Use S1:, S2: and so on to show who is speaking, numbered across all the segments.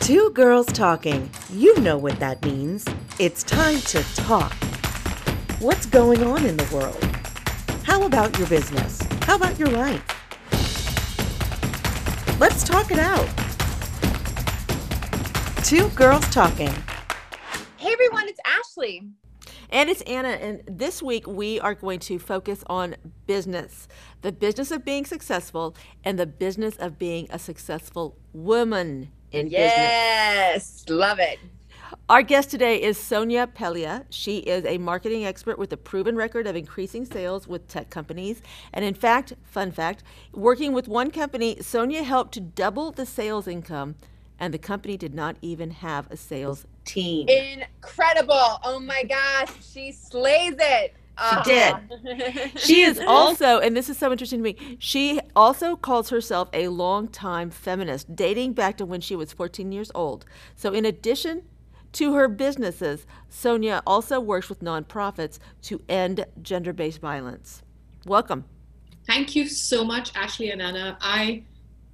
S1: Two girls talking. You know what that means. It's time to talk. What's going on in the world? How about your business? How about your life? Let's talk it out. Two girls talking.
S2: Hey everyone, it's Ashley.
S3: And it's Anna, and this week we are going to focus on business the business of being successful and the business of being a successful woman in
S2: yes, business. love it.
S3: Our guest today is Sonia Pelia. She is a marketing expert with a proven record of increasing sales with tech companies. And in fact, fun fact, working with one company, Sonia helped to double the sales income, and the company did not even have a sales team.
S2: Incredible. Oh my gosh, she slays it.
S3: She uh-huh. did. she is also, and this is so interesting to me, she also calls herself a longtime feminist, dating back to when she was 14 years old. So, in addition to her businesses, Sonia also works with nonprofits to end gender based violence. Welcome.
S4: Thank you so much, Ashley and Anna. I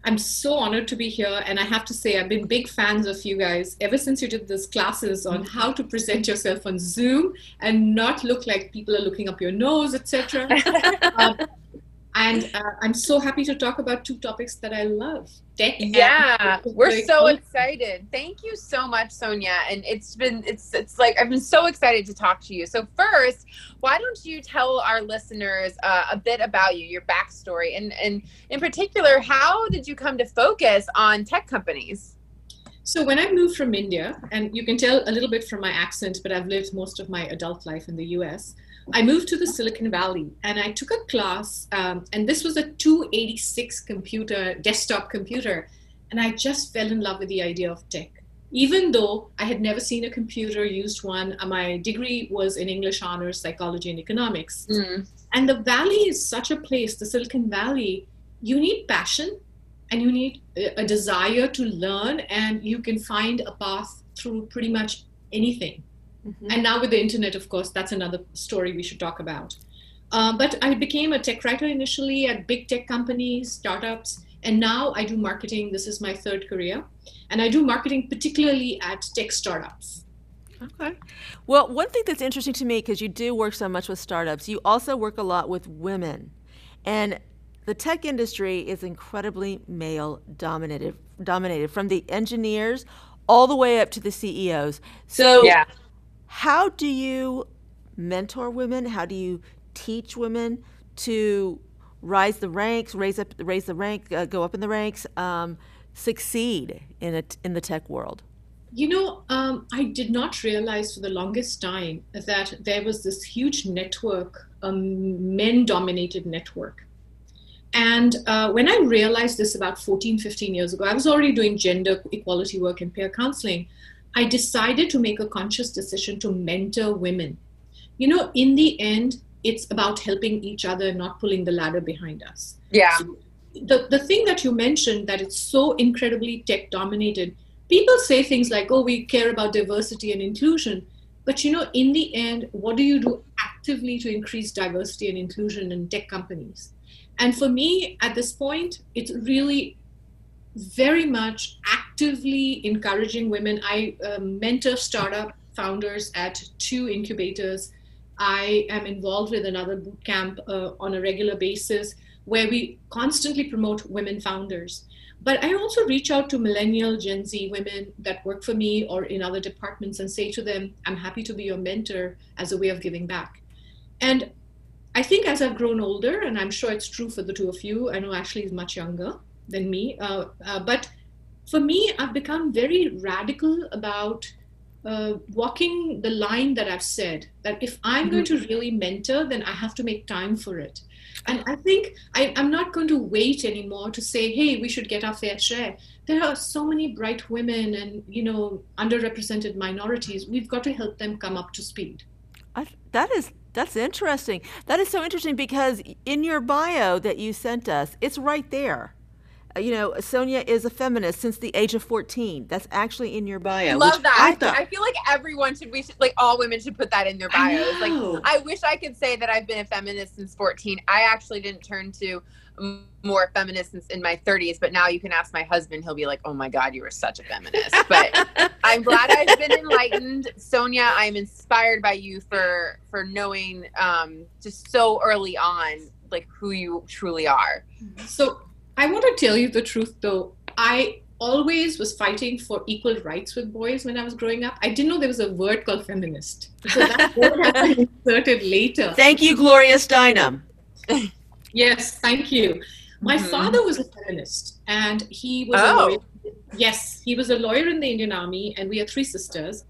S4: I'm so honored to be here. And I have to say, I've been big fans of you guys ever since you did these classes on how to present yourself on Zoom and not look like people are looking up your nose, etc. um, and uh, I'm so happy to talk about two topics that I love.
S2: Tech yeah, we're so excited. Thank you so much, Sonia. And it's been it's it's like I've been so excited to talk to you. So first, why don't you tell our listeners uh, a bit about you, your backstory, and and in particular, how did you come to focus on tech companies?
S4: So when I moved from India, and you can tell a little bit from my accent, but I've lived most of my adult life in the U.S. I moved to the Silicon Valley and I took a class, um, and this was a 286 computer, desktop computer, and I just fell in love with the idea of tech. Even though I had never seen a computer, used one, uh, my degree was in English honors, psychology, and economics. Mm. And the Valley is such a place, the Silicon Valley, you need passion and you need a desire to learn, and you can find a path through pretty much anything. Mm-hmm. And now with the internet, of course, that's another story we should talk about. Uh, but I became a tech writer initially at big tech companies, startups, and now I do marketing. This is my third career. And I do marketing particularly at tech startups.
S3: Okay. Well, one thing that's interesting to me, because you do work so much with startups, you also work a lot with women. And the tech industry is incredibly male dominated dominated from the engineers all the way up to the CEOs. So yeah. How do you mentor women? How do you teach women to rise the ranks, raise up, raise the rank, uh, go up in the ranks, um, succeed in a, in the tech world?
S4: You know, um, I did not realize for the longest time that there was this huge network, a um, men dominated network. And uh, when I realized this about 14, 15 years ago, I was already doing gender equality work and peer counseling. I decided to make a conscious decision to mentor women. You know, in the end, it's about helping each other, not pulling the ladder behind us.
S2: Yeah. So
S4: the, the thing that you mentioned that it's so incredibly tech dominated, people say things like, oh, we care about diversity and inclusion. But you know, in the end, what do you do actively to increase diversity and inclusion in tech companies? And for me, at this point, it's really very much actively encouraging women. I um, mentor startup founders at two incubators. I am involved with another boot camp uh, on a regular basis where we constantly promote women founders. But I also reach out to millennial Gen Z women that work for me or in other departments and say to them, I'm happy to be your mentor as a way of giving back. And I think as I've grown older, and I'm sure it's true for the two of you, I know Ashley is much younger, than me. Uh, uh, but for me, I've become very radical about uh, walking the line that I've said that if I'm mm-hmm. going to really mentor, then I have to make time for it. And I think I, I'm not going to wait anymore to say, hey, we should get our fair share. There are so many bright women and, you know, underrepresented minorities. We've got to help them come up to speed.
S3: I, that is that's interesting. That is so interesting because in your bio that you sent us, it's right there. Uh, you know, Sonia is a feminist since the age of 14. That's actually in your bio.
S2: Love that. I, thought, I, feel like everyone should, we should, like all women should put that in their bios. I like, I wish I could say that I've been a feminist since 14. I actually didn't turn to more feminist in my 30s, but now you can ask my husband, he'll be like, "Oh my god, you were such a feminist." But I'm glad I've been enlightened, Sonia. I'm inspired by you for for knowing um, just so early on like who you truly are.
S4: So I want to tell you the truth, though. I always was fighting for equal rights with boys when I was growing up. I didn't know there was a word called feminist. So that word has been inserted later.
S3: Thank you, Gloria Steinem.
S4: yes, thank you. My mm-hmm. father was a feminist, and he was
S2: oh.
S4: a lawyer. Yes, he was a lawyer in the Indian Army, and we are three sisters.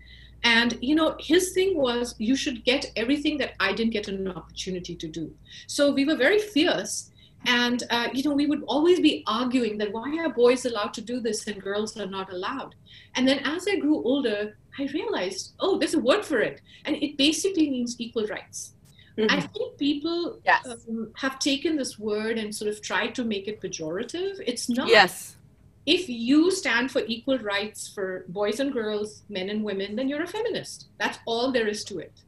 S4: And you know, his thing was you should get everything that I didn't get an opportunity to do. So we were very fierce and uh, you know we would always be arguing that why are boys allowed to do this and girls are not allowed? And then as i grew older i realized oh there's a word for it. And it basically means equal rights. Mm-hmm. i think people
S2: yes.
S4: um, have taken this word and sort of tried to make it pejorative. It's not
S3: yes.
S4: if you stand for equal rights for boys and girls men and women then you're a feminist. That's all there is to it.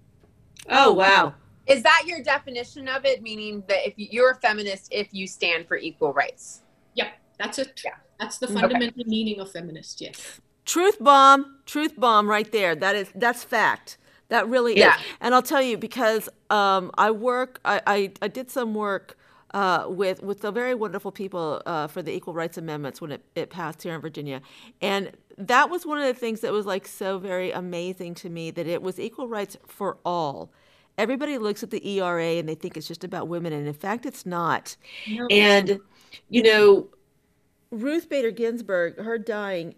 S3: Oh wow
S2: is that your definition of it? Meaning that if you're a feminist, if you stand for equal rights?
S4: Yep, that's it. Yeah. That's the fundamental okay. meaning of feminist. Yes.
S3: Truth bomb, truth bomb, right there. That is that's fact. That really yeah. is. And I'll tell you because um, I work. I, I, I did some work. Uh, with with the very wonderful people uh, for the Equal Rights Amendments when it, it passed here in Virginia, and that was one of the things that was like so very amazing to me that it was equal rights for all everybody looks at the ERA and they think it's just about women, and in fact, it's not. No. And you know, Ruth Bader Ginsburg, her dying,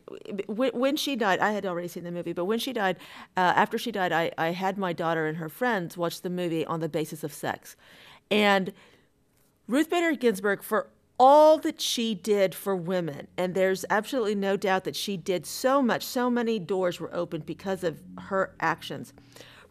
S3: when, when, she died, I had already seen the movie, but when she died, uh, after she died, I, I had my daughter and her friends watch the movie on the basis of sex. And Ruth Bader Ginsburg, for all that she did for women, and there's absolutely no doubt that she did so much, so many doors were opened because of her actions.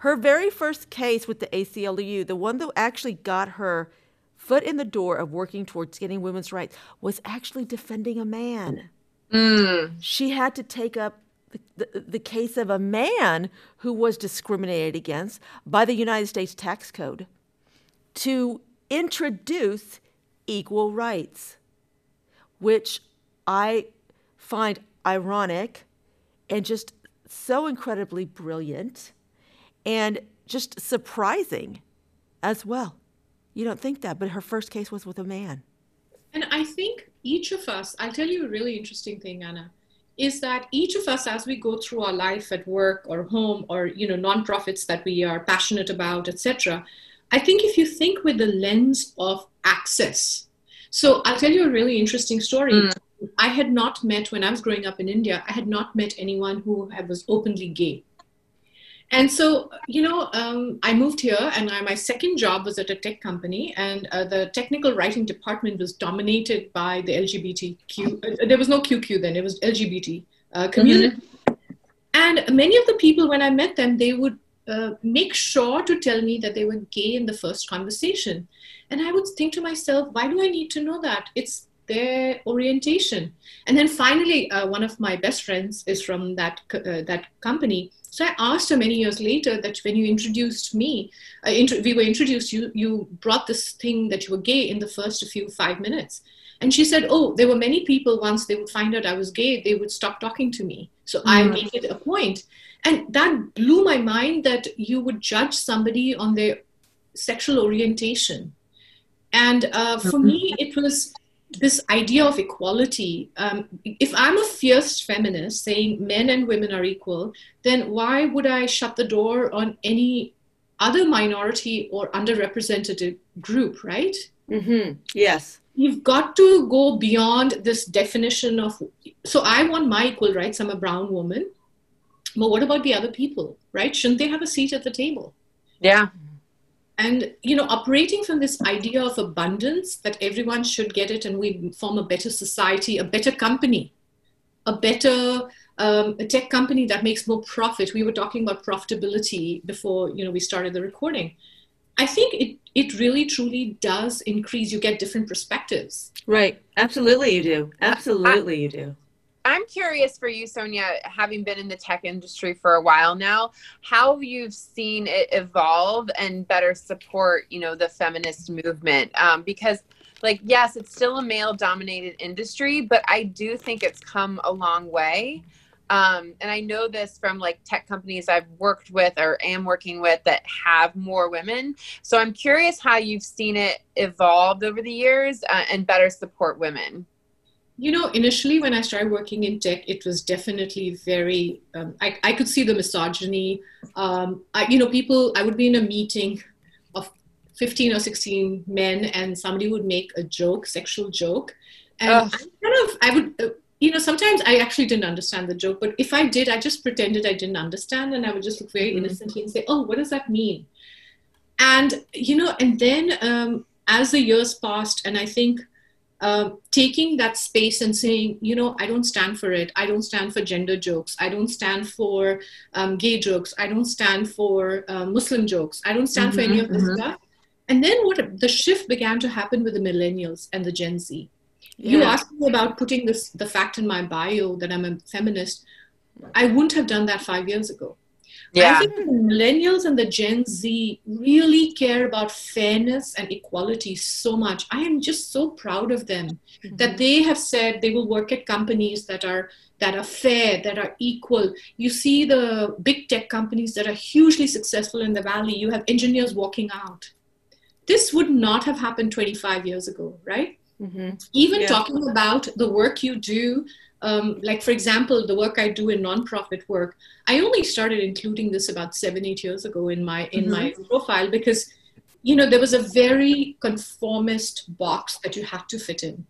S3: Her very first case with the ACLU, the one that actually got her foot in the door of working towards getting women's rights, was actually defending a man.
S2: Mm.
S3: She had to take up the, the, the, case of a man who was discriminated against by the United States tax code to introduce equal rights, which I find ironic and just so incredibly brilliant and just surprising as well. You don't think that, but her first case was with a man.
S4: And I think each of us, I'll tell you a really interesting thing, Anna, is that each of us, as we go through our life at work or home or you know nonprofits that we are passionate about, etc. I think if you think with the lens of access, so I'll tell you a really interesting story. Mm. I had not met when I was growing up in India. I had not met anyone who was openly gay. And so, you know, um, I moved here, and I, my second job was at a tech company, and uh, the technical writing department was dominated by the LGBTQ. Uh, there was no QQ then; it was LGBT uh, community. Mm-hmm. And many of the people, when I met them, they would uh, make sure to tell me that they were gay in the first conversation, and I would think to myself, why do I need to know that? It's their orientation. And then finally, uh, one of my best friends is from that uh, that company. So I asked her many years later that when you introduced me, uh, int- we were introduced, you you brought this thing that you were gay in the first few five minutes. And she said, "Oh, there were many people once they would find out I was gay, they would stop talking to me. So mm-hmm. I make it a point." And that blew my mind that you would judge somebody on their sexual orientation. And uh, for mm-hmm. me, it was this idea of equality um, if i'm a fierce feminist saying men and women are equal then why would i shut the door on any other minority or underrepresented group right?
S3: Mm-hmm. yes.
S4: You've got to go beyond this definition of so i want my equal rights. I'm a brown woman. But what about the other people right? Shouldn't they have a seat at the table?
S2: Yeah
S4: and you know operating from this idea of abundance that everyone should get it and we form a better society a better company a better um, a tech company that makes more profit. We were talking about profitability before you know we started the recording. I think it it really truly does increase. You get different perspectives.
S3: Right. Absolutely you do. Absolutely you do
S2: I'm curious for you, Sonia, having been in the tech industry for a while now, how you've seen it evolve and better support, you know, the feminist movement. Um, because like yes it's still a male dominated industry but i do think it's come a long way. Um, and i know this from like tech companies i've worked with or am working with that have more women. So i'm curious how you've seen it evolved over the years uh, and better support women
S4: you know initially when i started working in tech it was definitely very um, I, I could see the misogyny. Um, I, you know people i would be in a meeting of 15 or 16 men and somebody would make a joke sexual joke. And I kind of i would uh, you know sometimes i actually didn't understand the joke but if i did i just pretended i didn't understand and i would just look very mm-hmm. innocently and say oh what does that mean? And you know and then um, as the years passed and i think uh, taking that space and saying, you know, I don't stand for it. I don't stand for gender jokes. I don't stand for um, gay jokes. I don't stand for uh, Muslim jokes. I don't stand mm-hmm, for any of this mm-hmm. stuff. And then what the shift began to happen with the millennials and the Gen Z. Yeah. You asked me about putting this the fact in my bio that I'm a feminist. I wouldn't have done that five years ago. Yeah. I think the millennials and the Gen Z really care about fairness and equality so much. I am just so proud of them mm-hmm. that they have said they will work at companies that are that are fair, that are equal. You see the big tech companies that are hugely successful in the valley. You have engineers walking out. This would not have happened 25 years ago, right? Mm-hmm. Even yeah. talking about the work you do um, like for example the work i do in nonprofit work i only started including this about seven eight years ago in my in mm-hmm. my profile because you know there was a very conformist box that you had to fit in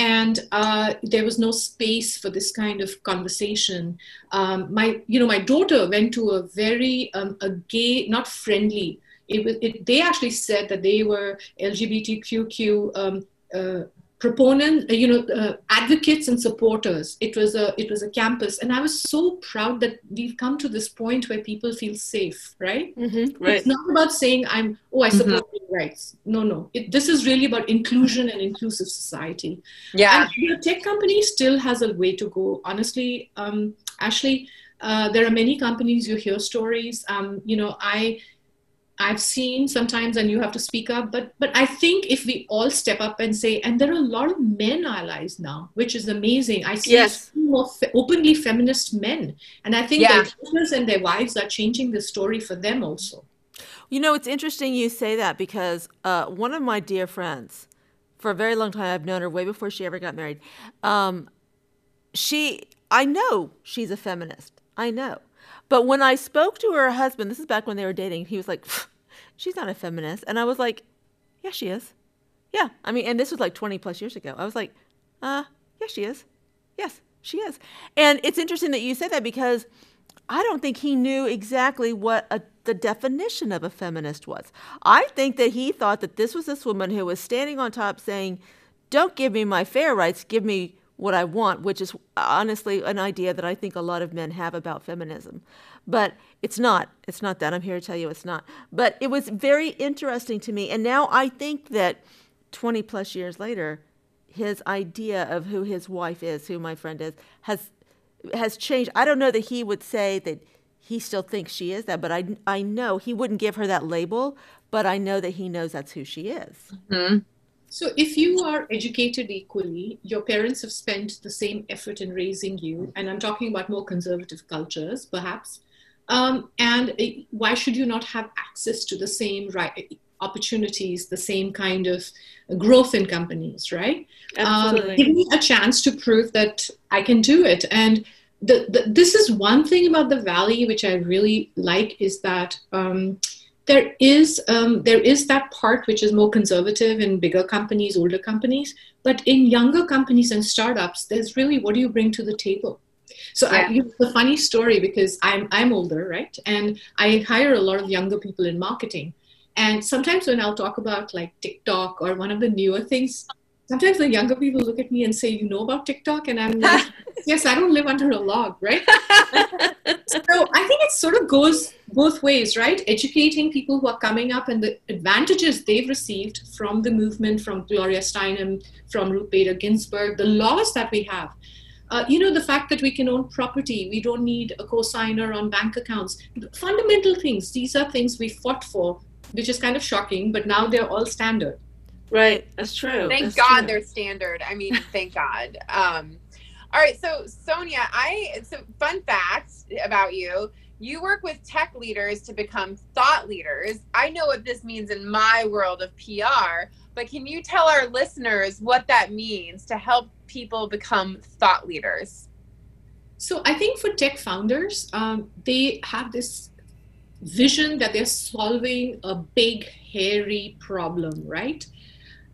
S4: and uh, there was no space for this kind of conversation um, my you know my daughter went to a very um, a gay not friendly it was it, they actually said that they were lgbtq um, uh, proponent uh, you know uh, advocates and supporters. It was a it was a campus. And i was so proud that we've come to this point where people feel safe right, mm-hmm, right. it's not about saying i'm oh i support mm-hmm. rights. No no. It, this is really about inclusion and inclusive society.
S2: Yeah.
S4: And the tech company still has a way to go. Honestly um, ashley uh, there are many companies. You hear stories. Um, you know i I've seen sometimes, and you have to speak up. But but I think if we all step up and say, and there are a lot of men allies now, which is amazing. I see yes. more fe- openly feminist men, and I think yeah. their husbands and their wives are changing the story for them also.
S3: You know, it's interesting you say that because uh, one of my dear friends, for a very long time, I've known her way before she ever got married. Um, she, I know she's a feminist. I know. But when I spoke to her husband, this is back when they were dating, he was like, she's not a feminist. And I was like, yeah, she is. Yeah. I mean, and this was like 20 plus years ago. I was like, uh, yeah, she is. Yes, she is. And it's interesting that you said that because I don't think he knew exactly what a, the definition of a feminist was. I think that he thought that this was this woman who was standing on top saying, don't give me my fair rights, give me what I want, which is honestly an idea that I think a lot of men have about feminism. But it's not. It's not that. I'm here to tell you it's not. But it was very interesting to me. And now I think that 20 plus years later, his idea of who his wife is, who my friend is, has has changed. I don't know that he would say that he still thinks she is that, but I I know he wouldn't give her that label, but I know that he knows that's who she is.
S2: Mm-hmm.
S4: So, if you are educated equally, your parents have spent the same effort in raising you, and I'm talking about more conservative cultures, perhaps. Um, and why should you not have access to the same right opportunities, the same kind of growth in companies, right? Um, give me a chance to prove that I can do it. And the, the, this is one thing about the Valley which I really like is that. Um, there is um, there is that part which is more conservative in bigger companies, older companies, but in younger companies and startups, there's really what do you bring to the table. So yeah. I, it's a funny story because I'm I'm older, right, and I hire a lot of younger people in marketing, and sometimes when I'll talk about like TikTok or one of the newer things, sometimes the younger people look at me and say, "You know about TikTok?" And I'm like, "Yes, I don't live under a log, right?" so I think it sort of goes both ways, right? Educating people who are coming up and the advantages they've received from the movement, from Gloria Steinem, from Ruth Bader Ginsburg, the laws that we have. Uh, you know, the fact that we can own property, we don't need a co-signer on bank accounts. Fundamental things. These are things we fought for, which is kind of shocking, but now they're all standard.
S3: Right, that's true.
S2: Thank
S3: that's
S2: God
S3: true.
S2: they're standard. I mean, thank God. Um, all right, so Sonia, I so fun fact about you. You work with tech leaders to become thought leaders. I know what this means in my world of PR, but can you tell our listeners what that means to help people become thought leaders?
S4: So I think for tech founders, um, they have this vision that they're solving a big, hairy problem, right?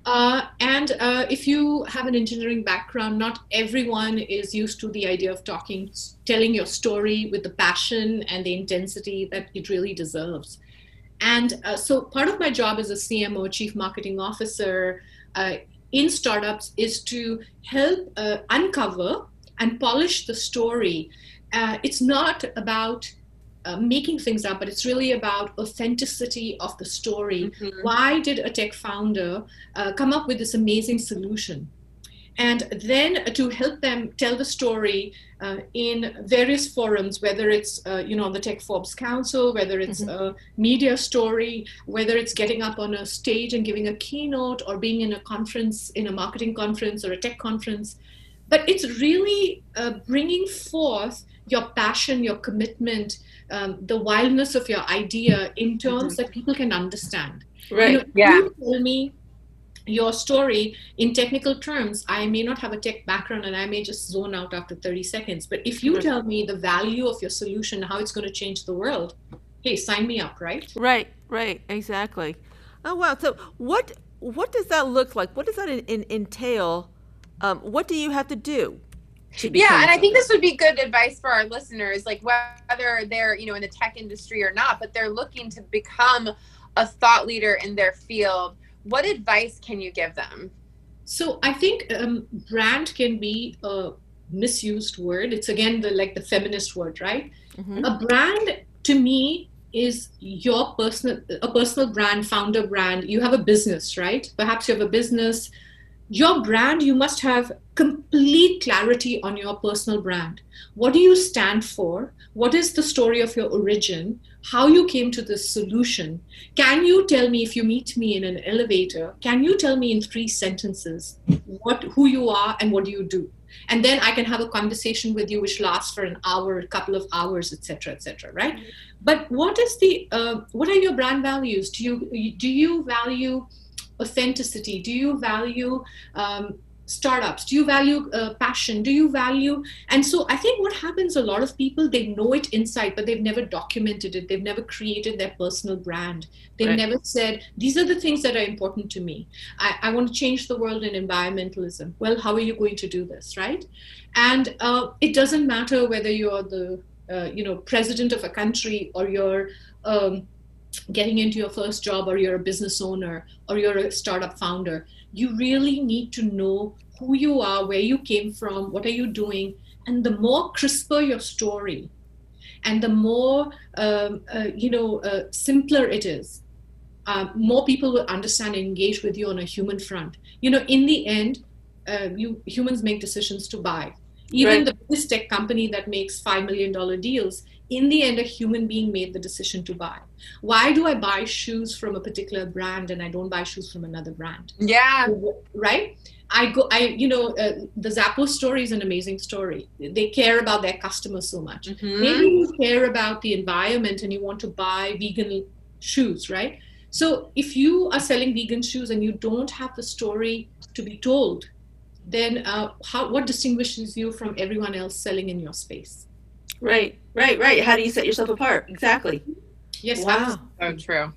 S4: Uh, and uh, if you have an engineering background, not everyone is used to the idea of talking, telling your story with the passion and the intensity that it really deserves. And uh, so part of my job as a CMO, Chief Marketing Officer, uh, in startups is to help uh, uncover and polish the story. It's not about uh, making things up, but it's really about authenticity of the story. Mm-hmm. Why did a tech founder uh, come up with this amazing solution? And then to help them tell the story uh, in various forums, whether it's uh, you know on the Tech Forbes Council, whether it's mm-hmm. a media story, whether it's getting up on a stage and giving a keynote, or being in a conference, in a marketing conference or a tech conference, but it's really uh, bringing forth your passion, your commitment, um, the wildness of your idea in terms mm-hmm. that people can understand.
S3: Right. You know,
S2: yeah.
S4: You tell me your story in technical terms. I may not have a tech background and I may just zone out after 30 seconds. But if you tell me the value of your solution, how it's going to change the world, hey, sign me up, right?
S3: Right. Right. Exactly. Oh wow. So what what does that look like? What does that in, in, entail? Um, what do you have to do
S2: yeah and i think this would be good advice for our listeners like whether they're you know in the tech industry or not but they're looking to become a thought leader in their field. What advice can you give them?
S4: So i think um, brand can be a misused word. It's again the like the feminist word right? Mm-hmm. a brand to me is your personal a personal brand founder brand. You have a business right? Perhaps you have a business. Your brand, you must have complete clarity on your personal brand. What do you stand for? What is the story of your origin? How you came to this solution? Can you tell me if you meet me in an elevator? Can you tell me in three sentences what who you are and what do you do? And then I can have a conversation with you which lasts for an hour, a couple of hours, etc., etc. right? But what is the uh, what are your brand values? Do you do you value authenticity? Do you value um, startups? Do you value uh, passion? Do you value? And so I think what happens a lot of people, they know it inside, but they've never documented it. They've never created their personal brand. They've right. never said, these are the things that are important to me. I, I, want to change the world in environmentalism. Well, how are you going to do this, right? And uh, it doesn't matter whether you're the uh, you know president of a country or you're um, getting into your first job or you're a business owner or you're a startup founder you really need to know who you are where you came from what are you doing. And the more crisper your story and the more um, uh, you know uh, simpler it is uh, more people will understand and engage with you on a human front. You know in the end uh, you humans make decisions to buy. Even right. the biggest tech company that makes $5 million deals in the end a human being made the decision to buy. Why do i buy shoes from a particular brand and i don't buy shoes from another brand?
S2: Yeah.
S4: Right? I go i you know uh, the zappos story is an amazing story. They care about their customers so much. Mm-hmm. maybe you care about the environment and you want to buy vegan shoes right? So if you are selling vegan shoes and you don't have the story to be told then uh, how, what distinguishes you from everyone else selling in your space
S3: Right, right, right. How do you set yourself apart? Exactly.
S4: Yes,
S2: wow. So true.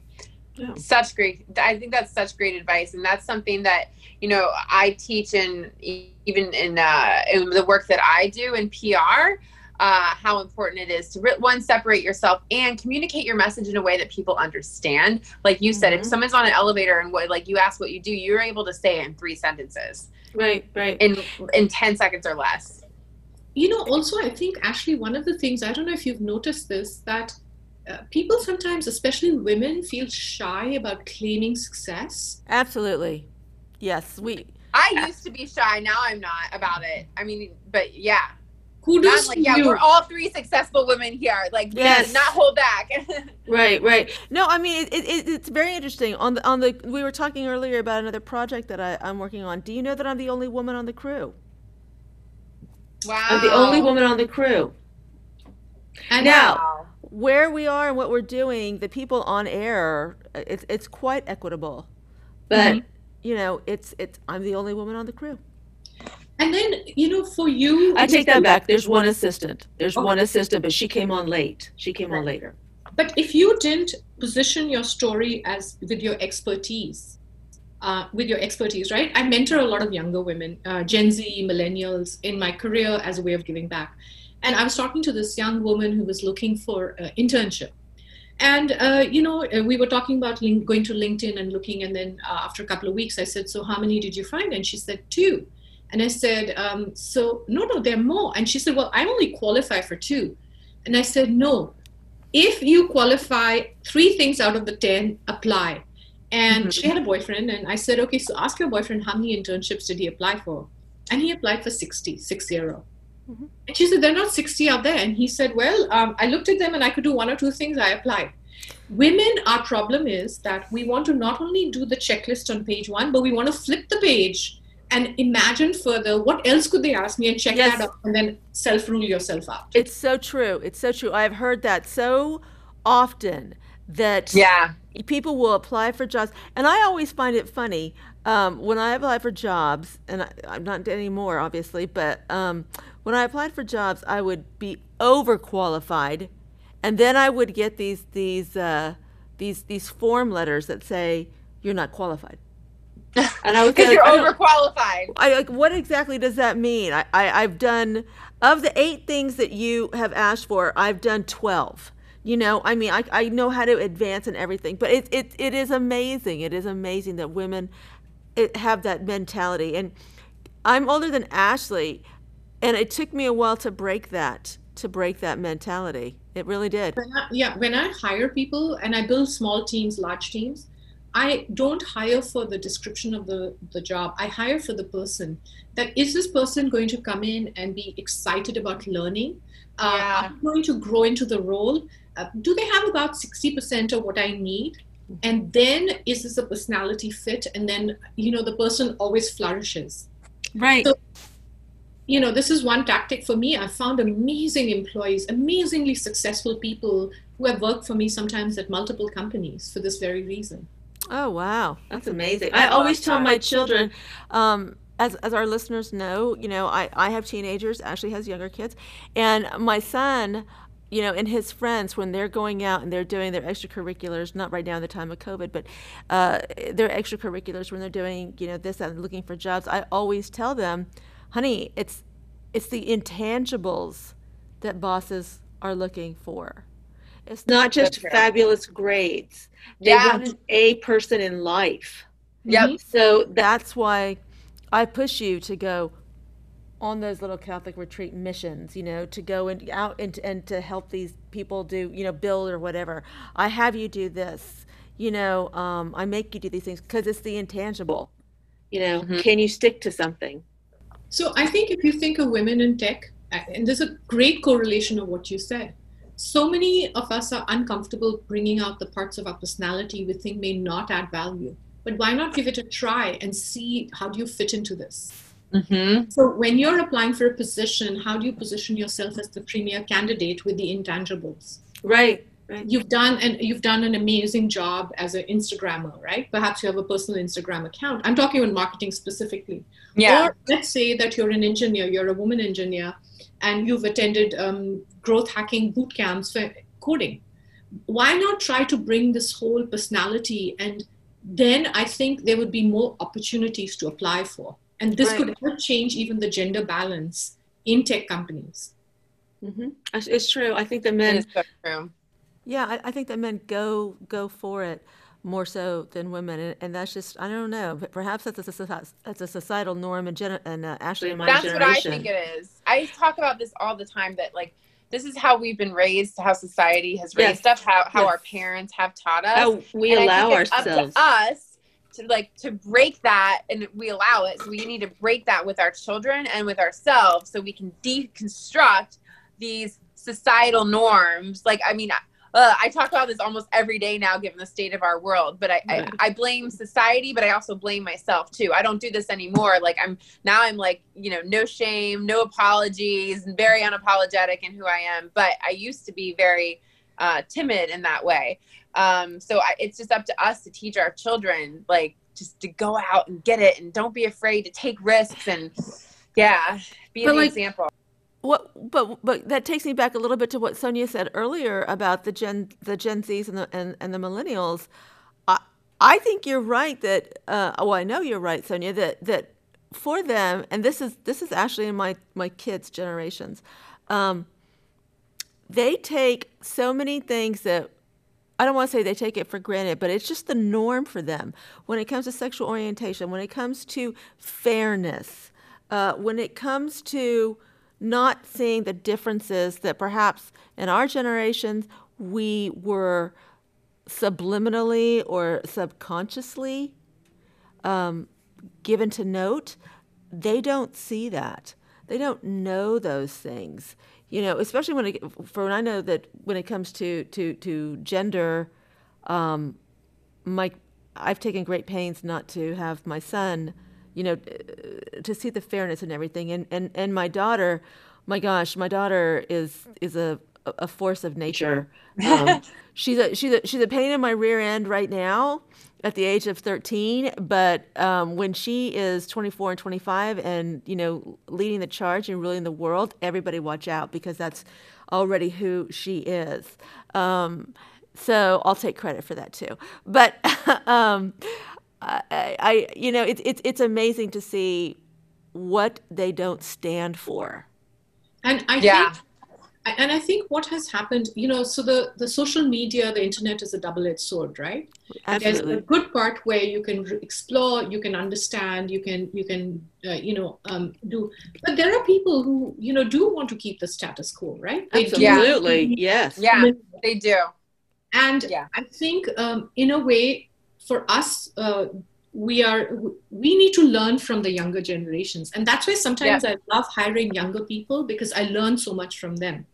S2: Yeah. Such great. I think that's such great advice, and that's something that you know I teach in even in, uh, in the work that I do in PR. Uh, how important it is to one separate yourself and communicate your message in a way that people understand. Like you mm-hmm. said, if mm-hmm. someone's on an elevator and what like you ask what you do, you're able to say it in three sentences.
S3: Right, right.
S2: In in ten seconds or less
S4: you know, also, I think, Ashley, one of the things, I don't know if you've noticed this, that uh, people sometimes, especially women, feel shy about claiming success.
S3: Absolutely. Yes. We.
S2: I used to be shy. Now I'm not about it. I mean, but yeah.
S4: kudos
S2: like, yeah,
S4: you.
S2: we're all three successful women here. Like, we
S3: Yes.
S2: did not hold back.
S3: Right, right. No, I mean it, it, it's very interesting. On the on the we were talking earlier about another project that I, I'm working on. Do you know that I'm the only woman on the crew?
S2: Wow.
S3: I'm the only woman on the crew.
S4: and
S3: Now, where we are and what we're doing, the people on air, it's it's quite equitable. But
S4: Mhm.
S3: you know, it's it's I'm the only woman on the crew.
S4: and then you know for you
S3: I take that back. There's one assistant. There's
S4: Okay.
S3: one assistant, but she came on late. She came on later.
S4: But if you didn't position your story as with your expertise, uh, with your expertise, right? I mentor a lot of younger women, uh, Gen Z, millennials, in my career as a way of giving back. And I was talking to this young woman who was looking for an internship. And, uh, you know, uh, we were talking about link- going to LinkedIn and looking. And then uh, after a couple of weeks, I said, So, how many did you find? And she said, Two. And I said, um, So, no, no, there are more. And she said, Well, I only qualify for two. And I said, No, if you qualify three things out of the 10 apply and
S3: Mhm.
S4: she had a boyfriend and i said okay so ask your boyfriend how many internships did he apply for and he applied for 60 six zero.
S3: Mhm.
S4: and she said they're not 60 out there and he said well um, i looked at them and i could do one or two things i applied women our problem is that we want to not only do the checklist on page one but we want to flip the page and imagine further what else could they ask me and check
S3: Yes.
S4: that out and then self rule yourself out
S3: It's so true. It's so true. I've heard that so often that
S2: Yeah.
S3: People will apply for jobs and i always find it funny um, when i apply for jobs and I, i'm not anymore obviously but um, when i applied for jobs i would be overqualified and then i would get these these uh, these these form letters that say you're not qualified and i was
S2: Because you're
S3: I
S2: overqualified.
S3: I like what exactly does that mean? I, I I've done of the eight things that you have asked for, I've done twelve. You know, I mean, I, I know how to advance and everything, but it, it it is amazing. It is amazing that women it, have that mentality. And I'm older than Ashley, and it took me a while to break that to break that mentality. It really did.
S4: When I, yeah, when I hire people and I build small teams, large teams, I don't hire for the description of the, the job. I hire for the person. That is this person going to come in and be excited about learning? Uh,
S2: Yeah.
S4: Are they going to grow into the role? Uh, do they have about 60% of what I need? And then is this a personality fit? And then, you know, the person always flourishes
S3: Right.
S4: So- you know, this is one tactic for me. I've found amazing employees, amazingly successful people who have worked for me sometimes at multiple companies for this very reason.
S3: Oh wow, that's amazing.
S2: I
S3: I always tell my children, um, as as our listeners know, you know, I I have teenagers. Ashley has younger kids, and my son, you know, and his friends when they're going out and they're doing their extracurriculars. Not right now in the time of COVID, but uh, their extracurriculars when they're doing you know this and looking for jobs. I always tell them, honey, it's it's the intangibles that bosses are looking for. It's not just
S2: true.
S3: fabulous grades. They
S2: Yeah.
S3: want A person in life.
S2: Yep.
S4: Mhm.
S3: So that's why I push you to go on those little Catholic retreat missions, you know, to go and out and, and to help these people do, you know, build or whatever. I have you do this, you know, um, I make you do these things because it's the intangible. You know,
S2: Mhm.
S3: can you stick to something?
S4: So I think if you think of women in tech, and there's a great correlation of what you said. So many of us are uncomfortable bringing out the parts of our personality we think may not add value. But why not give it a try and see how do you fit into this?
S2: Mm-hmm.
S4: So when you're applying for a position, how do you position yourself as the premier candidate with the intangibles?
S3: Right. Right.
S4: You've done and you've done an amazing job as an Instagrammer, right? Perhaps you have a personal Instagram account. I'm talking about marketing specifically.
S2: Yeah.
S4: Or let's say that you're an engineer, you're a woman engineer, and you've attended um, growth hacking boot camps for coding. Why not try to bring this whole personality? And then I think there would be more opportunities to apply for. And this
S3: Right.
S4: could help change even the gender balance in tech companies.
S3: hmm It's true. I think
S2: that
S3: men
S2: is so true.
S3: Yeah, I, I think that men go go for it more so than women, and, and that's just I don't know. But perhaps that's a that's a societal norm, and, gen- and uh, Ashley and my
S2: That's what I think it is. I talk about this all the time that like this is how we've been raised, how society has raised
S3: Yes.
S2: us, how how
S3: Yes.
S2: our parents have taught us.
S3: How we
S2: And I
S3: allow
S2: think it's
S3: ourselves.
S2: up to us to like to break that and we allow it so we need to break that with our children and with ourselves so we can deconstruct these societal norms like i mean uh, I talk about this almost every day now, given the state of our world. But I, I, I, blame society, but I also blame myself too. I don't do this anymore. Like I'm now, I'm like you know, no shame, no apologies, and very unapologetic in who I am. But I used to be very uh, timid in that way. Um, so I, it's just up to us to teach our children, like just to go out and get it, and don't be afraid to take risks, and yeah, be an like, example.
S3: What, but but that takes me back a little bit to what Sonia said earlier about the Gen the Gen Zs and the and, and the millennials. I I think you're right that uh, well I know you're right Sonia that that for them and this is this is actually in my my kids generations, um, they take so many things that I don't want to say they take it for granted, but it's just the norm for them when it comes to sexual orientation, when it comes to fairness, uh, when it comes to not seeing the differences that perhaps in our generations we were subliminally or subconsciously um, given to note, they don't see that. They don't know those things. You know, especially when it, for when I know that when it comes to to to gender, um, my I've taken great pains not to have my son you know, to see the fairness and everything. And, and, and my daughter, my gosh, my daughter is, is a, a force of nature. Um, she's a, she's a, she's a pain in my rear end right now at the age of 13 but um, when she is 24 and 25 and you know leading the charge and ruling the world everybody watch out because that's already who she is um, so i'll take credit for that too but um, I, I you know, it's it's it's amazing to see what they don't stand for.
S4: And I yeah. think and I think what has happened, you know, so the, the social media, the internet is a double-edged sword, right? Absolutely. There's a good part where you can explore, you can understand, you can you can uh, you know um, do. But there are people who you know do want to keep the status quo, right?
S3: They Absolutely, yes.
S2: Yeah, they do.
S4: And yeah. I think um, in a way, for us, uh, we are we need to learn from the younger generations, and that's why sometimes yeah. I love hiring younger people because I learn so much from them.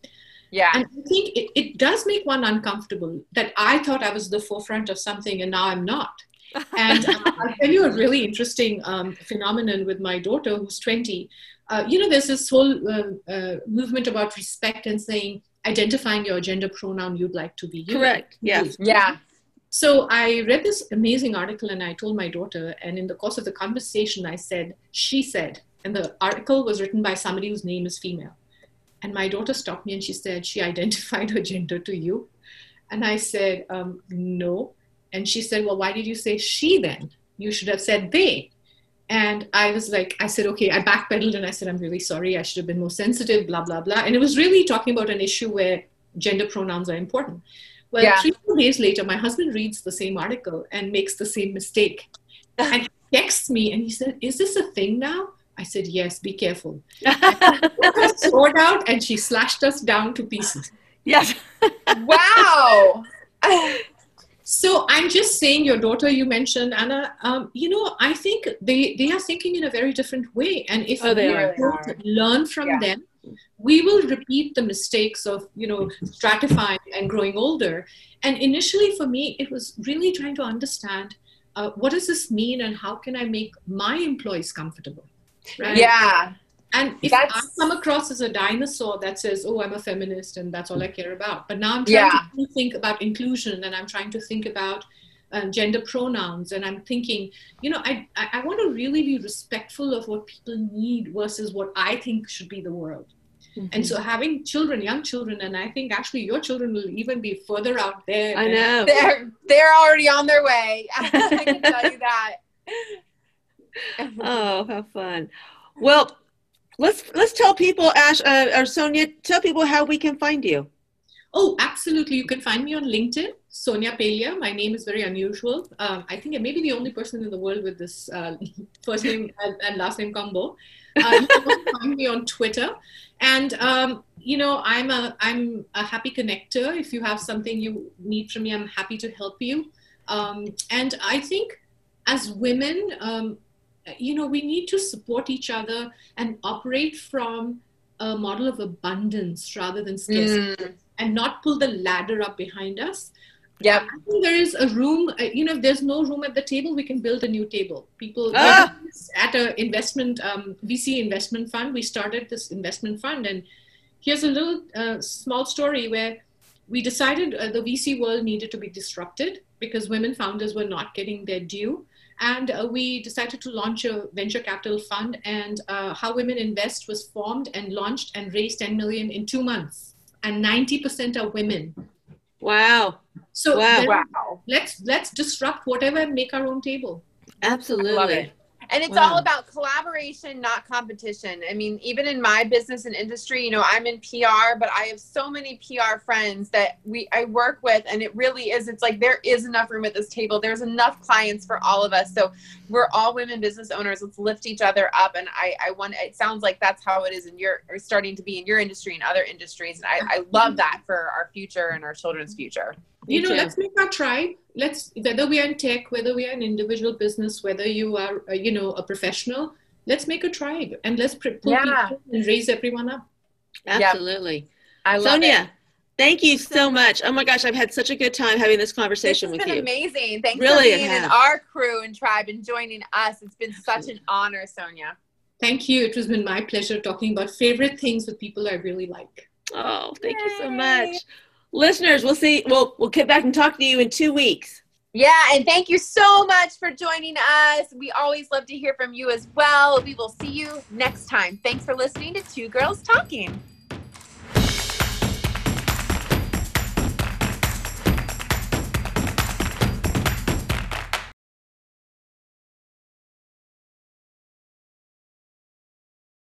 S2: Yeah,
S4: and I think it, it does make one uncomfortable that I thought I was the forefront of something and now I'm not. and uh, I'll tell you a really interesting um, phenomenon with my daughter who's 20. Uh, you know, there's this whole uh, uh, movement about respect and saying, identifying your gender pronoun you'd like to be.
S3: Correct. Yes.
S2: Yeah.
S4: So I read this amazing article and I told my daughter, and in the course of the conversation, I said, she said, and the article was written by somebody whose name is female. And my daughter stopped me and she said, she identified her gender to you. And I said, um, no. And she said, well, why did you say she then? You should have said they. And I was like, I said, okay, I backpedaled and I said, I'm really sorry. I should have been more sensitive, blah, blah, blah. And it was really talking about an issue where gender pronouns are important. Well, yeah. three, four days later, my husband reads the same article and makes the same mistake. and he texts me and he said, Is this a thing now? I said, Yes, be careful. sword out and she slashed us down to pieces.
S3: Yes.
S2: wow.
S4: so I'm just saying, your daughter you mentioned, Anna, um, you know, I think they, they are thinking in a very different way. And if oh, we learn from yeah. them, we will repeat the mistakes of you know stratifying and growing older. And initially for me it was really trying to understand uh, what does this mean and how can i make my employees comfortable
S2: right? Yeah.
S4: And if that's... i come across as a dinosaur that says oh i'm a feminist and that's all i care about but now i'm trying yeah. to think about inclusion and i'm trying to think about uh, gender pronouns. And i'm thinking you know I, I, I want to really be respectful of what people need versus what i think should be the world. Mm-hmm. and so having children young children and i think actually your children will even be further out there
S3: i know.
S2: They're they're already on their way. I can tell you that.
S3: Oh how fun. Well let's let's tell people ash uh, or sonia tell people how we can find you.
S4: Oh, absolutely. You can find me on LinkedIn, Sonia Pelia. My name is very unusual. Um, I think I may be the only person in the world with this uh, first name and, and, last name combo. Uh, you can find me on Twitter. And, um, you know, I'm a, I'm a happy connector. If you have something you need from me, I'm happy to help you. Um, and I think as women, um, you know, we need to support each other and operate from a model of abundance rather than scarcity mm. and not pull the ladder up behind us.
S2: Yeah,
S4: I think there is a room. Uh, you know, if there's no room at the table, we can build a new table. People ah. at an investment um, VC investment fund, we started this investment fund, and here's a little uh, small story where we decided uh, the VC world needed to be disrupted because women founders were not getting their due. And uh, we decided to launch a venture capital fund, and uh, How Women Invest was formed and launched and raised 10 million in two months. And 90% are women.
S3: Wow.
S4: So
S3: wow.
S2: wow.
S4: let's let's disrupt whatever and make our own table.
S3: Absolutely.
S2: And it's all mm. about collaboration, not competition. I mean, even in my business and industry, you know, I'm in PR, but I have so many PR friends that we I work with and it really is it's like there is enough room at this table. There's enough clients for all of us. So we're all women business owners. Let's lift each other up and I I want it sounds like that's how it is in your or starting to be in your industry and other industries and I I love mm. that for our future and our children's future
S4: you know let's make our tribe. Let's whether we are in tech whether we are an individual business whether you are uh, you know a professional let's make a tribe and let's pull yeah. and raise everyone up.
S3: Absolutely.
S2: I love
S3: sonia
S2: it.
S3: thank you so much. oh my gosh i've had such a good time having this conversation
S2: this
S3: with you.
S2: amazing. Thanks really for being in our crew and tribe and joining us. It's been such an honor sonia.
S4: Thank you. It has been my pleasure talking about favorite things with people i really like.
S3: Oh thank Yay. you so much listeners, we'll see. We'll we'll get back and talk to you in two weeks.
S2: Yeah, and thank you so much for joining us. We always love to hear from you as well. We will see you next time. Thanks for listening to Two Girls Talking.